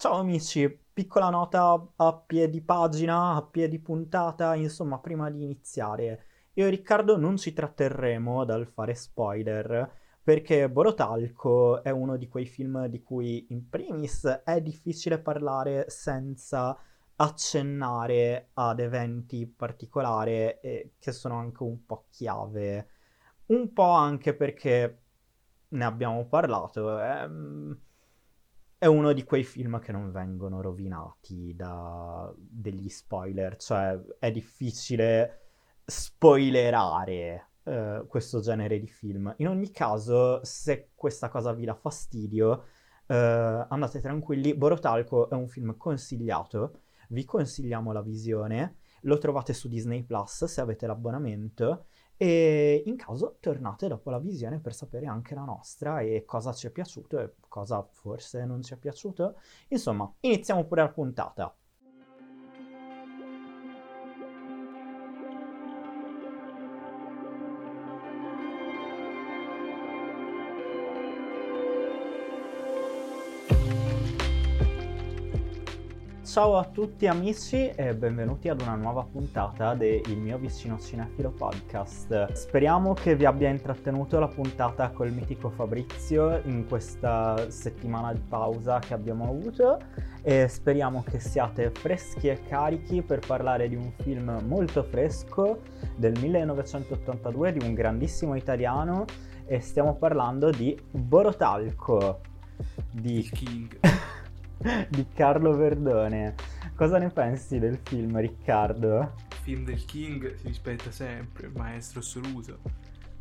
Ciao amici, piccola nota a piedi pagina, a piedi puntata, insomma, prima di iniziare. Io e Riccardo non ci tratterremo dal fare spoiler, perché Borotalco è uno di quei film di cui in primis è difficile parlare senza accennare ad eventi particolari e che sono anche un po' chiave. Un po' anche perché ne abbiamo parlato. Ehm è uno di quei film che non vengono rovinati da degli spoiler, cioè è difficile spoilerare uh, questo genere di film. In ogni caso, se questa cosa vi dà fastidio, uh, andate tranquilli. Borotalco è un film consigliato, vi consigliamo la visione, lo trovate su Disney Plus se avete l'abbonamento e in caso tornate dopo la visione per sapere anche la nostra e cosa ci è piaciuto e cosa forse non ci è piaciuto. Insomma, iniziamo pure la puntata. Ciao a tutti amici e benvenuti ad una nuova puntata del mio vicino cinefilo podcast. Speriamo che vi abbia intrattenuto la puntata col mitico Fabrizio in questa settimana di pausa che abbiamo avuto e speriamo che siate freschi e carichi per parlare di un film molto fresco del 1982 di un grandissimo italiano e stiamo parlando di Borotalco di King. di Carlo Verdone. Cosa ne pensi del film, Riccardo? Il film del King si rispetta sempre, maestro assoluto.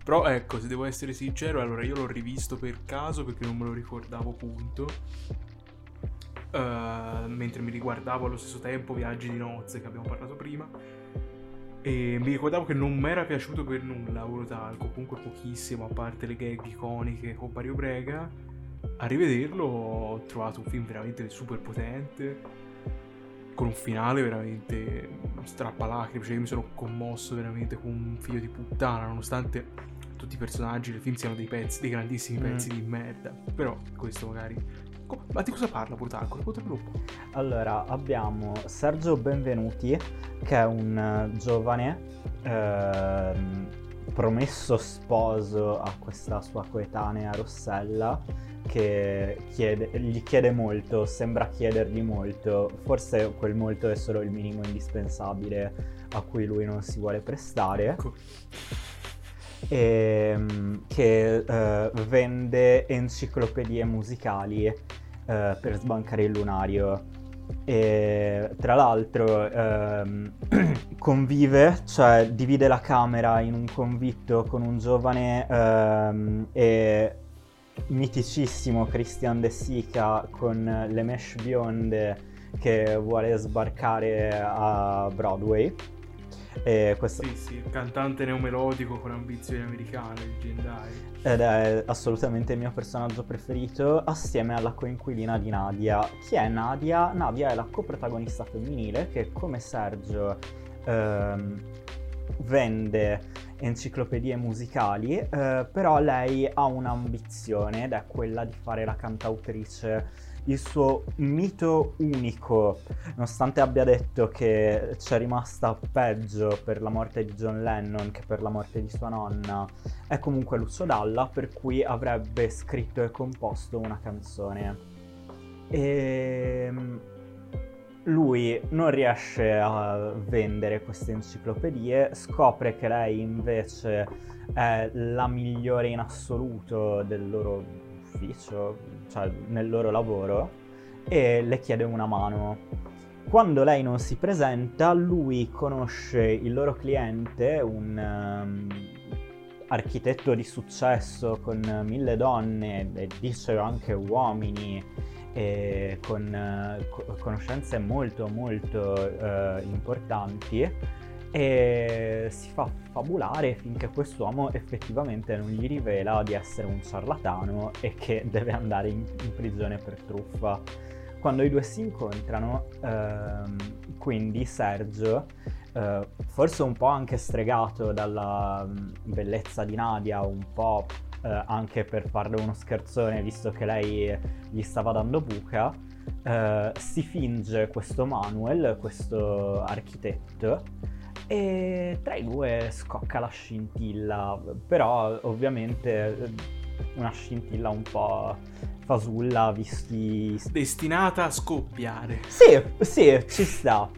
Però ecco, se devo essere sincero, allora io l'ho rivisto per caso perché non me lo ricordavo punto. Uh, mentre mi riguardavo allo stesso tempo Viaggi di nozze che abbiamo parlato prima. E mi ricordavo che non mi era piaciuto per nulla Eurotalco, comunque pochissimo, a parte le gag iconiche con Mario Brega a rivederlo ho trovato un film veramente super potente con un finale veramente strappalacrime cioè io mi sono commosso veramente con un figlio di puttana nonostante tutti i personaggi del film siano dei pezzi dei grandissimi pezzi mm. di merda però questo magari ma di cosa parla po'. Allora, abbiamo Sergio Benvenuti, che è un giovane eh, promesso sposo a questa sua coetanea Rossella, che chiede, gli chiede molto, sembra chiedergli molto, forse quel molto è solo il minimo indispensabile a cui lui non si vuole prestare. Ecco. E, ehm, che uh, vende enciclopedie musicali uh, per sbancare il lunario. E tra l'altro ehm, convive, cioè divide la camera in un convitto con un giovane ehm, e miticissimo Christian De Sica con le mesh bionde che vuole sbarcare a Broadway. E questo... Sì, sì, cantante neomelodico con ambizioni americane, leggendario. Ed è assolutamente il mio personaggio preferito, assieme alla coinquilina di Nadia. Chi è Nadia? Nadia è la coprotagonista femminile che, come Sergio, ehm, vende enciclopedie musicali, eh, però lei ha un'ambizione ed è quella di fare la cantautrice. Il suo mito unico, nonostante abbia detto che c'è rimasta peggio per la morte di John Lennon che per la morte di sua nonna, è comunque Lucio Dalla, per cui avrebbe scritto e composto una canzone. E ehm, lui non riesce a vendere queste enciclopedie, scopre che lei invece è la migliore in assoluto del loro ufficio, cioè nel loro lavoro, e le chiede una mano. Quando lei non si presenta, lui conosce il loro cliente, un um, architetto di successo con mille donne e dice anche uomini e con eh, conoscenze molto molto eh, importanti e si fa fabulare finché quest'uomo effettivamente non gli rivela di essere un ciarlatano e che deve andare in, in prigione per truffa. Quando i due si incontrano, ehm, quindi Sergio, eh, forse un po' anche stregato dalla mm, bellezza di Nadia, un po' eh, anche per farle uno scherzone visto che lei gli stava dando buca, eh, si finge questo Manuel, questo architetto, e tra i due scocca la scintilla, però ovviamente eh, una scintilla un po' fasulla visti... Destinata a scoppiare. Sì, sì, ci sta.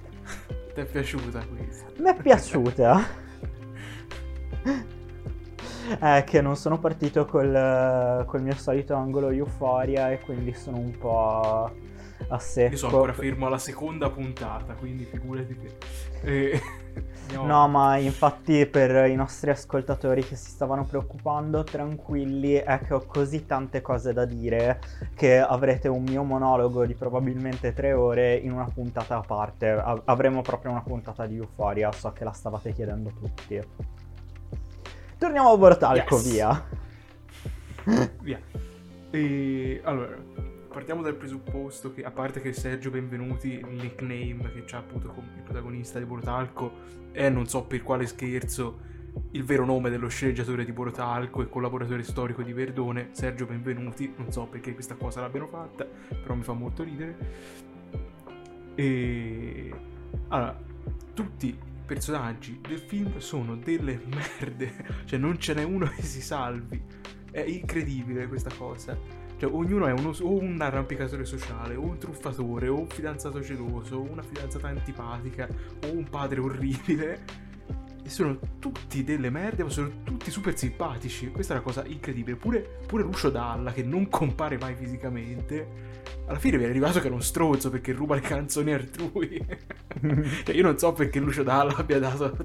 Ti è piaciuta questa? Mi è piaciuta. È che non sono partito col, col mio solito angolo euforia e quindi sono un po' a secco. Io sono ancora fermo alla seconda puntata, quindi figurati che... No, ma infatti per i nostri ascoltatori che si stavano preoccupando, tranquilli, è che ho così tante cose da dire che avrete un mio monologo di probabilmente tre ore in una puntata a parte. avremo proprio una puntata di euforia, so che la stavate chiedendo tutti. Torniamo a Bortalco, yes. via. via. E allora, partiamo dal presupposto che, a parte che Sergio Benvenuti, il nickname che c'ha appunto come il protagonista di Bortalco, è non so per quale scherzo il vero nome dello sceneggiatore di Bortalco e collaboratore storico di Verdone, Sergio Benvenuti. Non so perché questa cosa l'abbiano fatta, però mi fa molto ridere. E allora, tutti personaggi del film sono delle merde, cioè non ce n'è uno che si salvi. È incredibile questa cosa. Cioè, ognuno è uno, o un arrampicatore sociale, o un truffatore, o un fidanzato geloso, o una fidanzata antipatica, o un padre orribile. E sono tutti delle merde, ma sono tutti super simpatici. Questa è una cosa incredibile. Pure, pure Lucio Dalla, che non compare mai fisicamente, alla fine è arrivato che era un stronzo perché ruba le canzoni altrui. cioè, io non so perché Lucio Dalla abbia dato.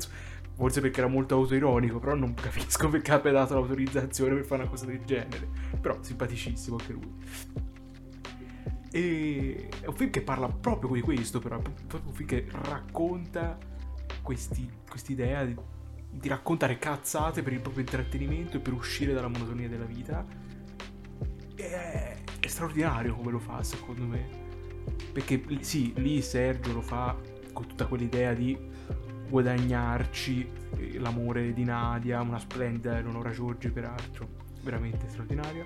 Forse perché era molto autoironico, però non capisco perché abbia dato l'autorizzazione per fare una cosa del genere. Però simpaticissimo anche lui. E è un film che parla proprio di questo, però. È proprio un film che racconta questi, quest'idea di, di raccontare cazzate per il proprio intrattenimento e per uscire dalla monotonia della vita. E è straordinario come lo fa, secondo me. Perché sì, lì Sergio lo fa con tutta quell'idea di guadagnarci eh, l'amore di Nadia, una splendida Eleonora Giorgi peraltro, veramente straordinaria.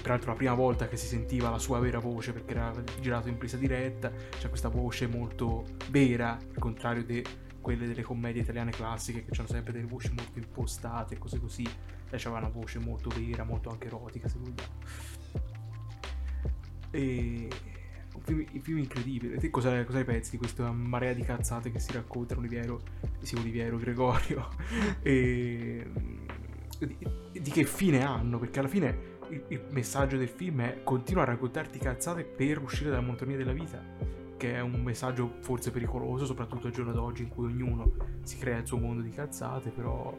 Peraltro la prima volta che si sentiva la sua vera voce perché era girato in presa diretta, c'è questa voce molto vera, al contrario di quelle delle commedie italiane classiche che hanno sempre delle voci molto impostate cose così. Lei aveva una voce molto vera, molto anche erotica se vogliamo. E un film, un film incredibile. Te cosa, cosa ne pensi di questa marea di cazzate che si raccontano Oliviero, sì, Oliviero, Gregorio? e di, di, che fine hanno? Perché alla fine il, il, messaggio del film è continua a raccontarti cazzate per uscire dalla monotonia della vita. Che è un messaggio forse pericoloso, soprattutto al giorno d'oggi in cui ognuno si crea il suo mondo di cazzate, però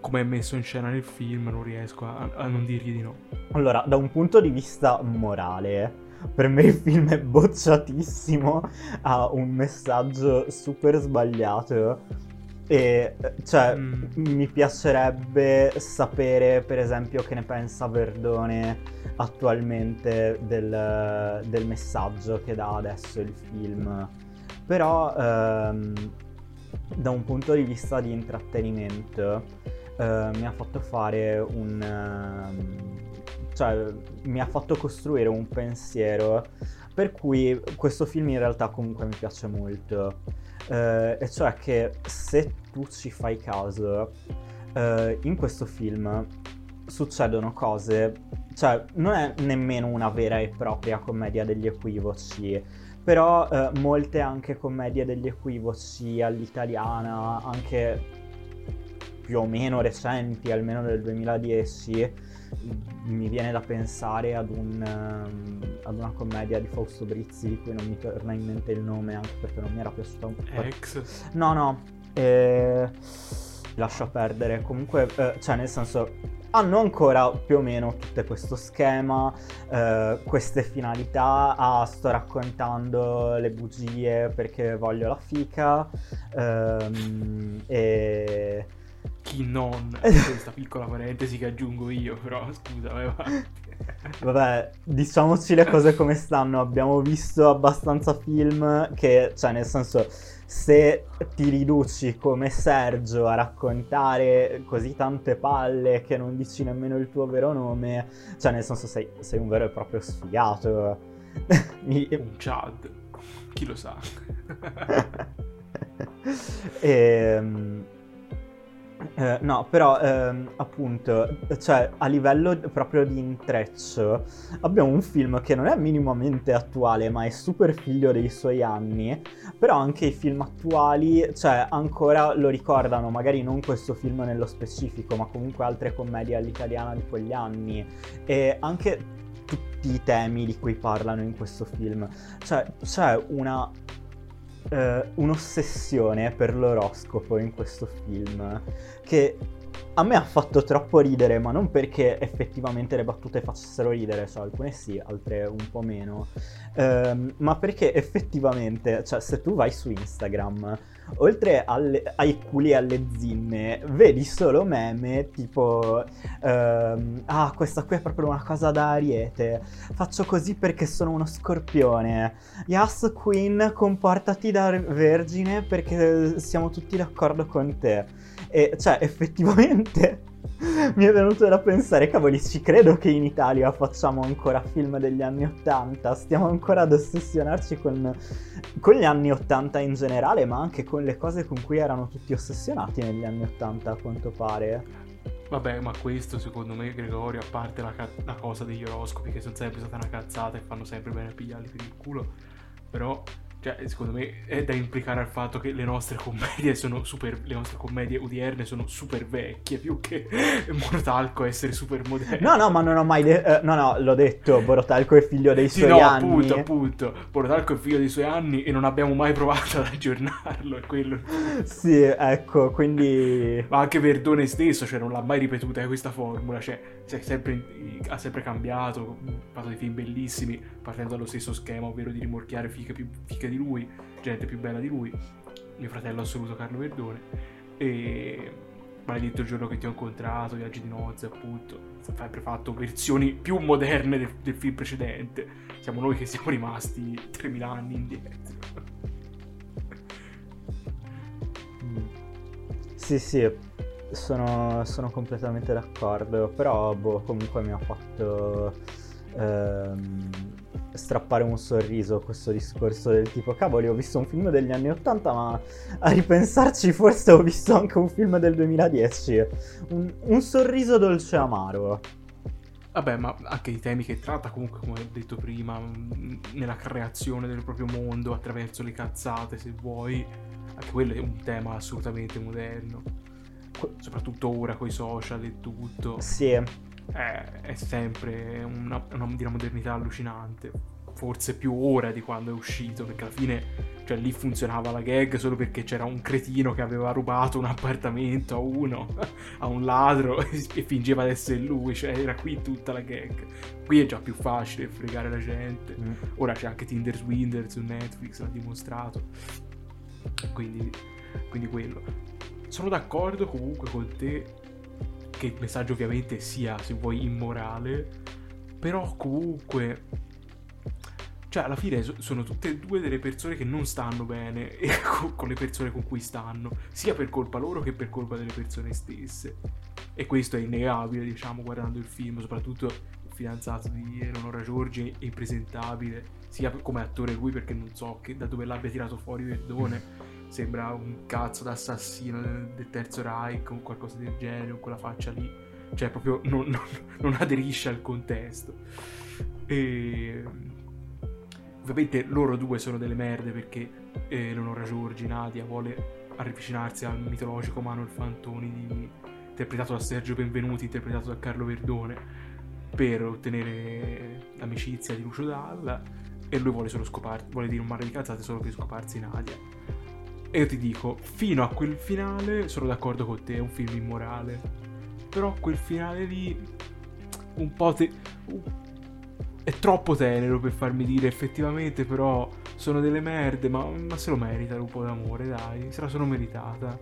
come è messo in scena nel film non riesco a, a non dirgli di no. Allora, da un punto di vista morale, per me il film è bocciatissimo, ha un messaggio super sbagliato. E cioè, mm. mi piacerebbe sapere, per esempio, che ne pensa Verdone attualmente del, del messaggio che dà adesso il film. Però, ehm, da un punto di vista di intrattenimento, eh, mi ha fatto fare un... Uh, cioè mi ha fatto costruire un pensiero per cui questo film in realtà comunque mi piace molto. Uh, e cioè che se tu ci fai caso, uh, in questo film succedono cose, cioè non è nemmeno una vera e propria commedia degli equivoci, però uh, molte anche commedie degli equivoci all'italiana, anche più o meno recenti, almeno del 2010, mi viene da pensare ad, un, um, ad, una commedia di Fausto Brizzi di cui non mi torna in mente il nome anche perché non mi era piaciuta un po'. Ex? No, no. Eh, lascio perdere. Comunque, eh, cioè nel senso, hanno ancora più o meno tutto questo schema, eh, queste finalità. Ah, sto raccontando le bugie perché voglio la fica. Ehm, e chi non questa piccola parentesi che aggiungo io, però scusa, vai. Vabbè, diciamoci le cose come stanno. Abbiamo visto abbastanza film che, cioè, nel senso, se ti riduci come Sergio a raccontare così tante palle che non dici nemmeno il tuo vero nome, cioè, nel senso, sei, sei un vero e proprio sfigato. Mi- Un Chad. Chi lo sa? Ehm, eh, no, però ehm, appunto, cioè a livello proprio di intreccio abbiamo un film che non è minimamente attuale, ma è super figlio dei suoi anni, però anche i film attuali, cioè ancora lo ricordano, magari non questo film nello specifico, ma comunque altre commedie all'italiana di quegli anni e anche tutti i temi di cui parlano in questo film. Cioè, c'è una eh, un'ossessione per l'oroscopo in questo film che a me ha fatto troppo ridere, ma non perché effettivamente le battute facessero ridere, cioè alcune sì, altre un po' meno, ehm, ma perché effettivamente, cioè se tu vai su Instagram, oltre alle- ai culi e alle zinne, vedi solo meme tipo, ehm, ah questa qui è proprio una cosa da ariete, faccio così perché sono uno scorpione, Yas Queen comportati da vergine perché siamo tutti d'accordo con te. E cioè, effettivamente mi è venuto da pensare, cavoli, ci credo che in Italia facciamo ancora film degli anni Ottanta, stiamo ancora ad ossessionarci con, con gli anni Ottanta in generale, ma anche con le cose con cui erano tutti ossessionati negli anni Ottanta, a quanto pare. Vabbè, ma questo secondo me, Gregorio, a parte la, ca- la cosa degli oroscopi che sono sempre stata una cazzata e fanno sempre bene a pigliarli per il culo, però, cioè, secondo me è da implicare al fatto che le nostre commedie sono super, le nostre commedie odierne sono super vecchie, più che Monotalco essere super moderne. No, no, ma non ho mai detto, no, no, l'ho detto, Borotalco è figlio dei Sì, suoi no, anni. appunto, appunto. Monotalco è figlio dei suoi anni e non abbiamo mai provato ad aggiornarlo, è quello. Sì, ecco, quindi... Ma anche Verdone stesso, cioè, non l'ha mai ripetuta questa formula, cioè, sempre, ha sempre cambiato, ha fatto dei film bellissimi, partendo dallo stesso schema, ovvero di rimorchiare fiche, più, fiche di lui, gente più bella di lui, mio fratello assoluto Carlo Verdone, e Maledetto il giorno che ti ho incontrato, Viaggi di nozze, appunto, sempre fatto versioni più moderne del, del film precedente, siamo noi che siamo rimasti 3000 anni indietro. Mm. Sì, sì, sono, sono completamente d'accordo, però boh, comunque mi ha fatto ehm, strappare un sorriso questo discorso del tipo, cavoli, ho visto un film degli anni 80, ma a ripensarci forse ho visto anche un film del 2010. Un, un sorriso dolce amaro. Vabbè, ma anche i temi che tratta, comunque, come ho detto prima, mh, nella creazione del proprio mondo attraverso le cazzate, se vuoi, anche quello è un tema assolutamente moderno. Soprattutto ora con i social e tutto, Sì, è, è sempre una, una, una modernità allucinante. Forse più ora di quando è uscito, perché alla fine, cioè lì funzionava la gag solo perché c'era un cretino che aveva rubato un appartamento a uno, a un ladro, e e fingeva di essere lui, cioè era qui tutta la gag. Qui è già più facile fregare la gente. Mm. Ora c'è anche Tinder Swindler su Netflix, l'ha dimostrato. Quindi, quindi quello. Sono d'accordo comunque con te che il messaggio ovviamente sia, se vuoi, immorale, però comunque... Cioè, alla fine so- sono tutte e due delle persone che non stanno bene co- con le persone con cui stanno, sia per colpa loro che per colpa delle persone stesse. E questo è innegabile, diciamo, guardando il film, soprattutto il fidanzato di Eleonora Giorgi è impresentabile, sia come attore lui perché non so che, da dove l'abbia tirato fuori Verdone, sembra un cazzo d'assassino del, terzo Reich o qualcosa del genere, con quella faccia lì, cioè proprio non, non- non aderisce al contesto. E ovviamente loro due sono delle merde perché eh, Eleonora Giorgi, Nadia, vuole avvicinarsi al mitologico Manuel Fantoni di- interpretato da Sergio Benvenuti, interpretato da Carlo Verdone, per ottenere l'amicizia di Lucio Dalla e lui vuole solo scoparsi, vuole dire un mare di cazzate solo per scoparsi Nadia. E io ti dico, fino a quel finale sono d'accordo con te, è un film immorale. Però quel finale lì un po' te... è troppo tenero per farmi dire effettivamente, però sono delle merde, ma, ma se lo meritano un po' d'amore, dai, se la sono meritata.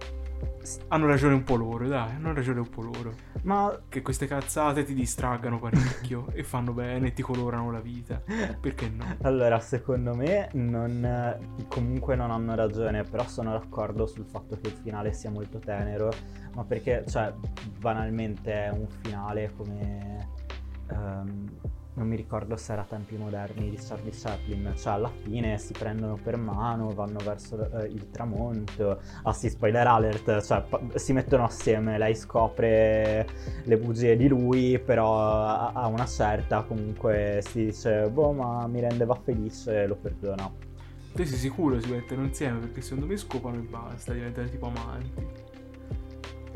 Hanno ragione un po' loro, dai, hanno ragione un po' loro. ma Che queste cazzate ti distraggano parecchio e fanno bene e ti colorano la vita. Perché no? Allora, secondo me non, comunque non hanno ragione, però sono d'accordo sul fatto che il finale sia molto tenero, ma perché, cioè, banalmente è un finale come... ehm, non mi ricordo se era tempi moderni di Charlie Chaplin, cioè alla fine si prendono per mano, vanno verso eh, il tramonto, ah sì, spoiler alert, cioè pa- si mettono assieme, lei scopre le bugie di lui, però a, a una certa comunque si dice, boh ma mi rendeva felice e lo perdona. Te sei sicuro si mettono insieme perché secondo me scopano e basta, diventano tipo amanti.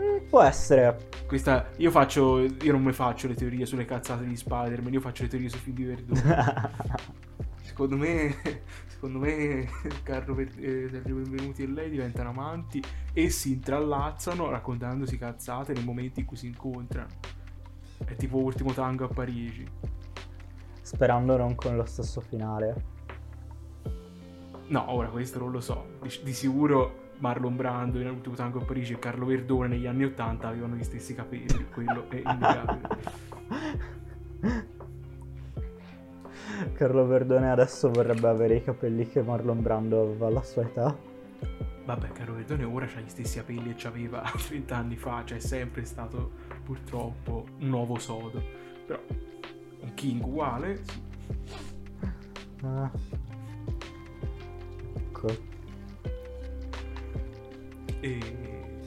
Mm, può essere. Questa, io faccio, io non mi faccio le teorie sulle cazzate di Spider-Man, io faccio le teorie sui film di Verdone. secondo me, secondo me Carlo per, eh, Sergio Benvenuti e lei diventano amanti e si intrallazzano raccontandosi cazzate nei momenti in cui si incontrano. È tipo ultimo tango a Parigi. Sperando non con lo stesso finale. No, ora questo non lo so. Di, di sicuro Marlon Brando in Ultimo Tango a Parigi e Carlo Verdone negli anni Ottanta avevano gli stessi capelli, quello è innegabile. Carlo Verdone adesso vorrebbe avere i capelli che Marlon Brando aveva alla sua età. Vabbè, Carlo Verdone ora ha gli stessi capelli che aveva 30 anni fa, cioè è sempre stato purtroppo un nuovo sodo. Però un King uguale. Ah. Ecco. E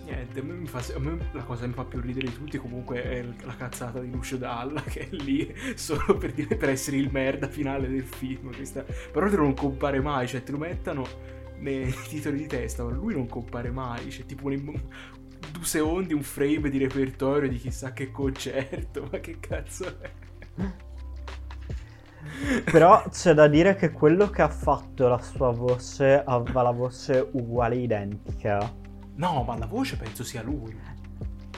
niente, a fa, a me la cosa che mi fa più ridere di tutti comunque è la cazzata di Lucio Dalla che è lì solo per, dire, per essere il merda finale del film. Questa... Però te non compare mai, cioè te lo mettano nei titoli di testa, ma lui non compare mai, c'è tipo un, due secondi, un frame di repertorio di chissà che concerto, ma che cazzo è? Però c'è da dire che quello che ha fatto la sua voce aveva la voce uguale identica. No, ma la voce penso sia lui.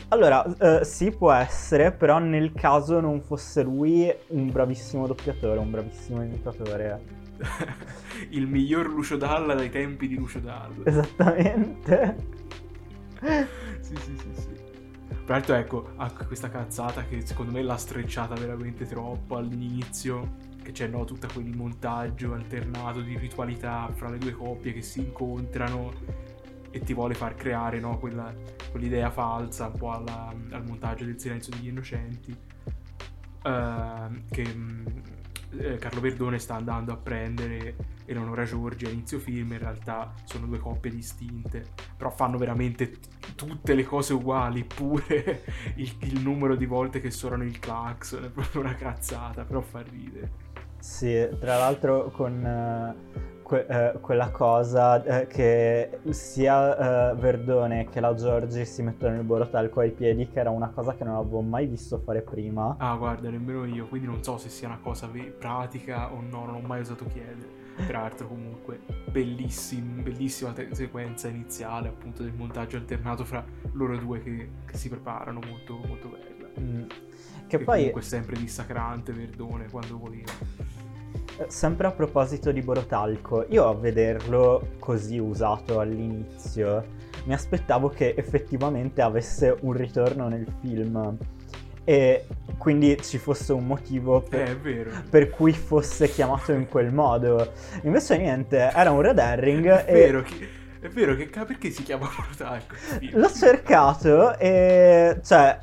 Allora, eh, sì, può essere, però nel caso non fosse lui un bravissimo doppiatore, un bravissimo imitatore. Il miglior Lucio Dalla dai tempi di Lucio Dalla. Esattamente. sì, sì, sì, sì. Tra l'altro, ecco, ha questa cazzata che secondo me l'ha strecciata veramente troppo all'inizio. Che c'è no, tutto quel montaggio alternato di ritualità fra le due coppie che si incontrano e ti vuole far creare no, quella, quell'idea falsa un po' alla, al montaggio del silenzio degli innocenti uh, che mm, eh, Carlo Verdone sta andando a prendere Eleonora Giorgi a inizio film in realtà sono due coppie distinte però fanno veramente t- tutte le cose uguali pure il, il, numero di volte che suonano il clacson è proprio una cazzata però fa ridere. Sì, tra l'altro con uh, que- eh, quella cosa eh, che sia eh, Verdone che la Giorgi si mettono il borotalco ai piedi, che era una cosa che non avevo mai visto fare prima. Ah, guarda, nemmeno io, quindi non so se sia una cosa pratica o no, non ho mai osato chiedere. Peraltro, comunque, bellissim- bellissima te- sequenza iniziale, appunto, del montaggio alternato fra loro due che, che si preparano, molto, molto bella. Mm. Che, che poi... comunque è sempre dissacrante Verdone quando voleva. Sempre a proposito di Borotalco, io a vederlo così usato all'inizio mi aspettavo che effettivamente avesse un ritorno nel film e quindi ci fosse un motivo per, eh, per cui fosse chiamato in quel modo. Invece niente, era un red herring. È vero, che, è vero che perché si chiama Borotalco? L'ho cercato e cioè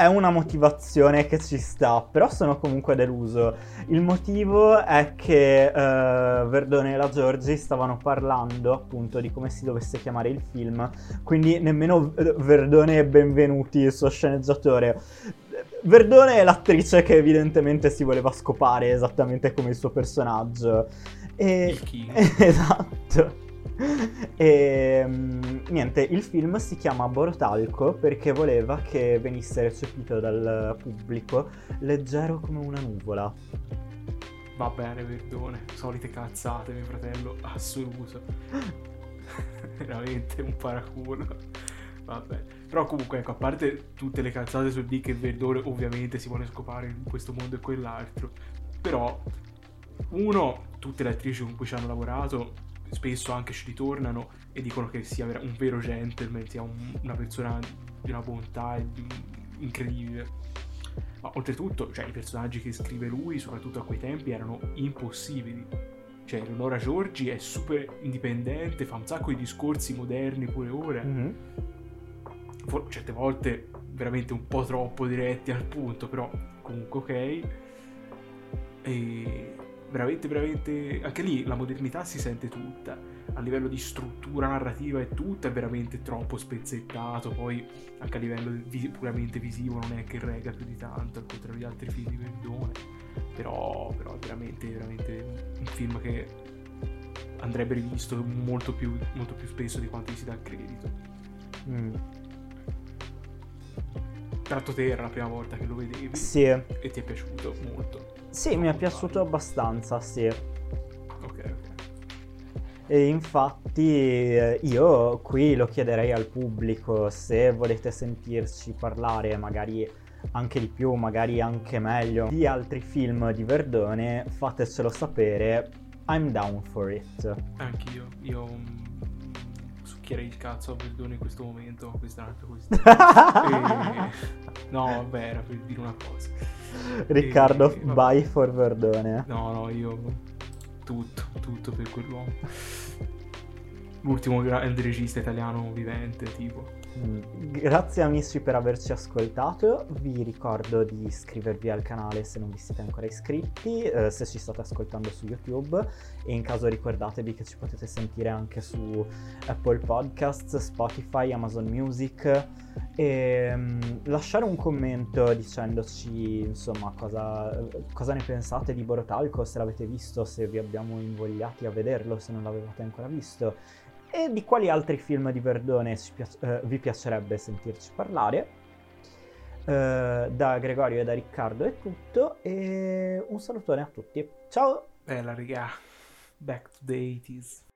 è una motivazione che ci sta, però sono comunque deluso. Il motivo è che uh, Verdone e la Giorgi stavano parlando appunto di come si dovesse chiamare il film, quindi nemmeno Verdone e Benvenuti, il suo sceneggiatore. Verdone è l'attrice che evidentemente si voleva scopare esattamente come il suo personaggio. E... esatto e mm, niente, il film si chiama Borotalco perché voleva che venisse recepito dal pubblico leggero come una nuvola. Va bene, Verdone, solite cazzate, mio fratello, assoluto. Veramente un paraculo. Vabbè. Però comunque, ecco, a parte tutte le cazzate su Dick e Verdone, ovviamente si vuole scopare in questo mondo e quell'altro. Però, uno, tutte le attrici con cui ci hanno lavorato spesso anche ci ritornano e dicono che sia un vero gentleman, sia un, una persona di una bontà incredibile. Ma oltretutto, cioè, i personaggi che scrive lui, soprattutto a quei tempi, erano impossibili. Cioè, Leonora Giorgi è super indipendente, fa un sacco di discorsi moderni pure ora. Mm-hmm. Certe volte veramente un po' troppo diretti al punto, però comunque ok. E veramente, veramente, anche lì la modernità si sente tutta, a livello di struttura narrativa e tutto è veramente troppo spezzettato, poi anche a livello vis- puramente visivo non è che rega più di tanto, al contrario di altri film di Verdone, però, però è veramente, veramente un film che andrebbe rivisto molto più, molto più spesso di quanto gli si dà credito. Mm. Tratto te era la prima volta che lo vedevi sì. e ti è piaciuto molto. Sì, mi è piaciuto abbastanza, sì. Ok, ok. E infatti eh, io qui lo chiederei al pubblico se volete sentirci parlare magari anche di più, magari anche meglio di altri film di Verdone, fatecelo sapere. I'm down for it. Anch'io, io succhierei il cazzo a Verdone in questo momento, questa è un'altra questione. e... No, vabbè, era per dire una cosa. Riccardo, e... vai for Verdone. No, no, io tutto, tutto per quell'uomo. L'ultimo grande regista italiano vivente, tipo. Grazie amici per averci ascoltato, vi ricordo di iscrivervi al canale se non vi siete ancora iscritti, eh, se ci state ascoltando su YouTube. E in caso ricordatevi che ci potete sentire anche su Apple Podcasts, Spotify, Amazon Music. E um, lasciare un commento dicendoci insomma cosa, cosa ne pensate di Borotalco, se l'avete visto, se vi abbiamo invogliati a vederlo, se non l'avevate ancora visto e di quali altri film di Verdone piace, eh, vi piacerebbe sentirci parlare. Eh, da Gregorio e da Riccardo è tutto e un salutone a tutti. Ciao! Bella regà, back to the 80s.